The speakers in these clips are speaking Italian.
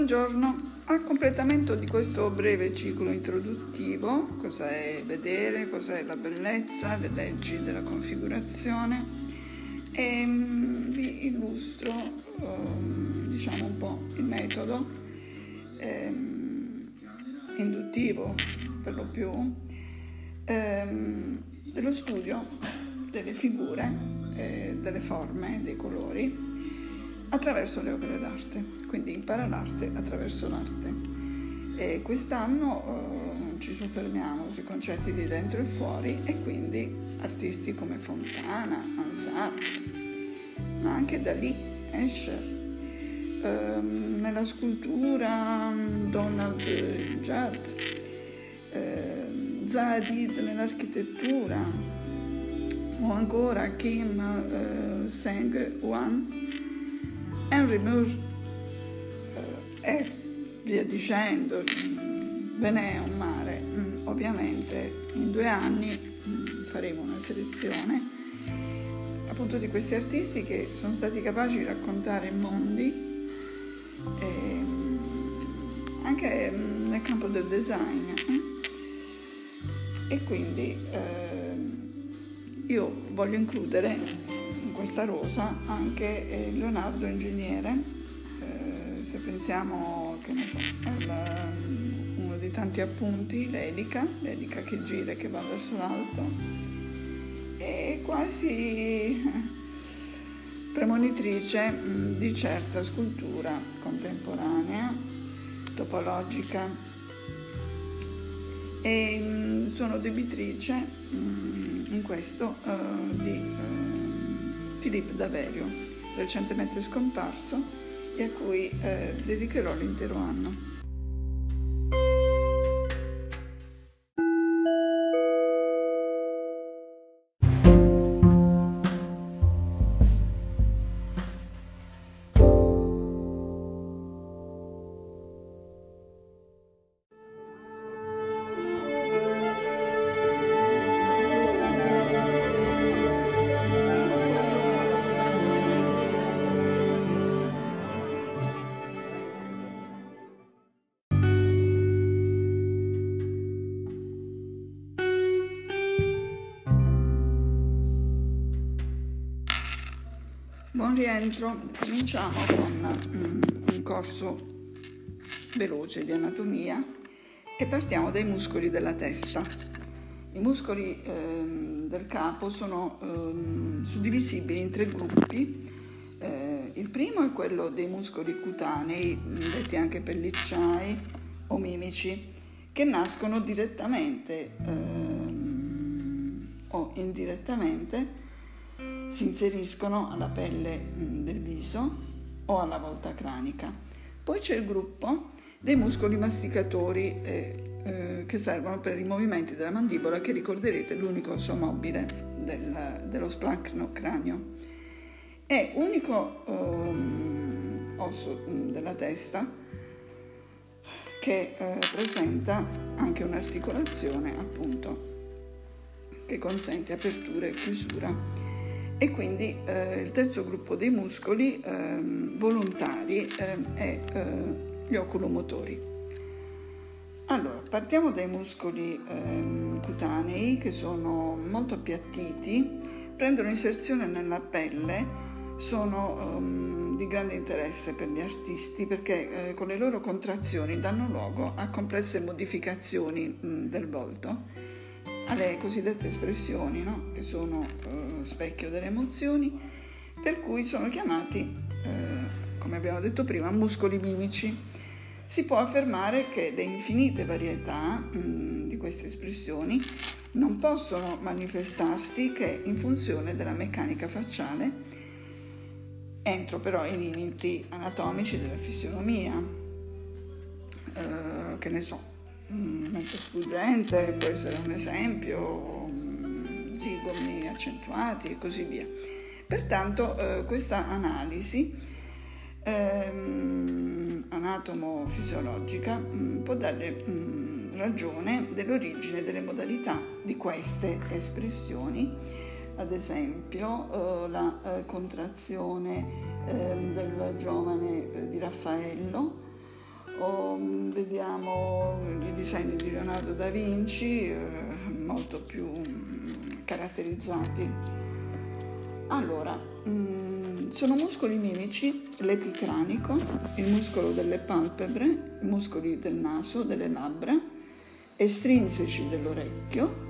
Buongiorno, a completamento di questo breve ciclo introduttivo, cos'è vedere, cos'è la bellezza, le leggi della configurazione, e, ehm, vi illustro um, diciamo un po' il metodo um, induttivo per lo più dello studio delle figure, eh, delle forme, dei colori attraverso le opere d'arte, quindi impara l'arte attraverso l'arte. E quest'anno eh, ci soffermiamo sui concetti di dentro e fuori e quindi artisti come Fontana, Ansart, ma anche Dalì, Escher. Eh, nella scultura Donald Judd, eh, Zadid nell'architettura o ancora Kim eh, Seng-Wan Henry Moore eh, e via dicendo, ve n'è un mare. Mm, ovviamente in due anni mm, faremo una selezione appunto di questi artisti che sono stati capaci di raccontare mondi eh, anche nel campo del design. Eh? E quindi eh, io voglio includere questa rosa anche eh, Leonardo Ingegnere, eh, se pensiamo che alla, uno dei tanti appunti, l'elica, l'elica che gira e che va verso l'alto, è quasi premonitrice mh, di certa scultura contemporanea, topologica. E mh, sono debitrice in questo di Filippo Daverio, recentemente scomparso e a cui eh, dedicherò l'intero anno. Buon rientro, cominciamo con mm, un corso veloce di anatomia e partiamo dai muscoli della testa. I muscoli eh, del capo sono eh, suddivisibili in tre gruppi. Eh, il primo è quello dei muscoli cutanei, detti anche pellicciai o mimici, che nascono direttamente ehm, o indirettamente si inseriscono alla pelle mm, del viso o alla volta cranica. Poi c'è il gruppo dei muscoli masticatori eh, eh, che servono per i movimenti della mandibola che ricorderete l'unico osso mobile del, dello splacno cranio. È unico um, osso mm, della testa che eh, presenta anche un'articolazione appunto che consente apertura e chiusura e quindi eh, il terzo gruppo dei muscoli eh, volontari eh, è eh, gli oculomotori. Allora, partiamo dai muscoli ehm, cutanei che sono molto appiattiti, prendono inserzione nella pelle, sono um, di grande interesse per gli artisti perché eh, con le loro contrazioni danno luogo a complesse modificazioni mh, del volto alle cosiddette espressioni, no? che sono eh, specchio delle emozioni, per cui sono chiamati, eh, come abbiamo detto prima, muscoli mimici. Si può affermare che le infinite varietà mh, di queste espressioni non possono manifestarsi che in funzione della meccanica facciale, entro però i limiti anatomici della fisionomia, eh, che ne so, mente sfuggente può essere un esempio, mm, zigomi accentuati e così via. Pertanto eh, questa analisi ehm, anatomo-fisiologica mh, mm, può dare mh, mm, ragione dell'origine delle modalità di queste espressioni, ad esempio eh, la eh, contrazione ehm, del giovane eh, di Raffaello o mm, vediamo i disegni di Leonardo da Vinci, eh, molto più mm, caratterizzati. Allora, mm, sono muscoli mimici, l'epicranico, il muscolo delle palpebre, i muscoli del naso, delle labbra, estrinseci dell'orecchio,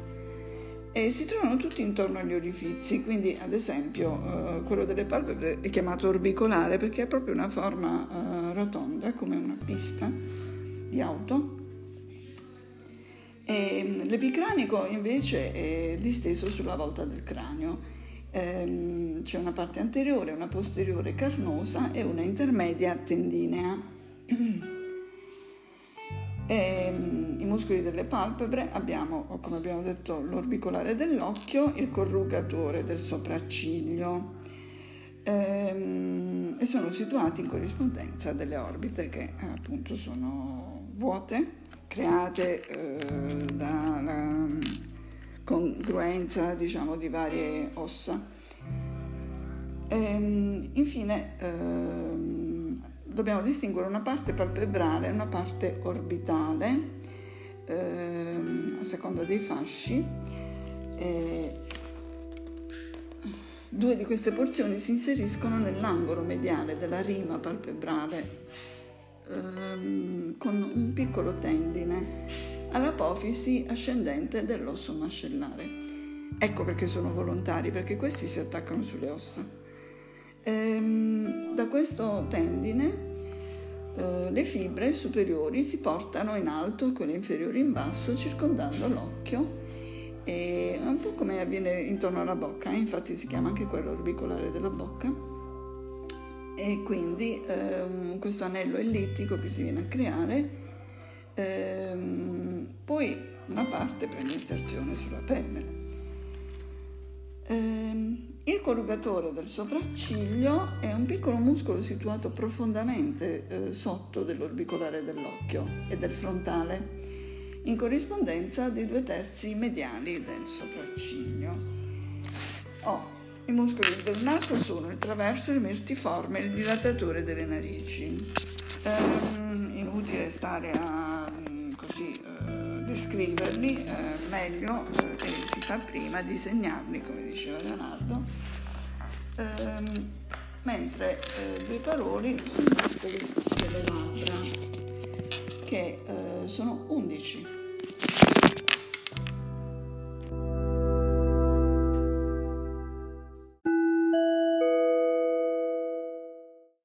e si trovano tutti intorno agli orifizi, quindi ad esempio eh, quello delle palpebre è chiamato orbicolare perché ha proprio una forma eh, rotonda come una pista di auto. E, mm, l'epicranico invece è disteso sulla volta del cranio. Ehm, c'è una parte anteriore, una posteriore carnosa e una intermedia tendinea. E, ehm, I muscoli delle palpebre abbiamo, come abbiamo detto, l'orbicolare dell'occhio, il corrugatore del sopracciglio ehm, e sono situati in corrispondenza delle orbite che appunto sono vuote, create eh, dalla congruenza diciamo, di varie ossa. E, ehm, infine ehm, dobbiamo distinguere una parte palpebrale e una parte orbitale ehm, a seconda dei fasci. E due di queste porzioni si inseriscono nell'angolo mediale della rima palpebrale ehm, con un piccolo tendine all'apofisi ascendente dell'osso mascellare. Ecco perché sono volontari, perché questi si attaccano sulle ossa. Ehm, questo tendine eh, le fibre superiori si portano in alto, quelle inferiori in basso, circondando l'occhio. E un po' come avviene intorno alla bocca, eh? infatti si chiama anche quello orbicolare della bocca. E quindi ehm, questo anello ellittico che si viene a creare, ehm, poi una parte prende inserzione sulla pelle. Ehm, il corrugatore del sopracciglio è un piccolo muscolo situato profondamente eh, sotto dell'orbicolare dell'occhio e del frontale, in corrispondenza dei due terzi mediali del sopracciglio. Oh, I muscoli del naso sono il traverso, il mertiforme e il dilatatore delle narici. Ehm, inutile stare a mm, così eh, descriverli, eh, meglio eh, si fa prima disegnarli, come diceva Leonardo, ehm, mentre eh, due parole sono delle labbra, che eh, sono 11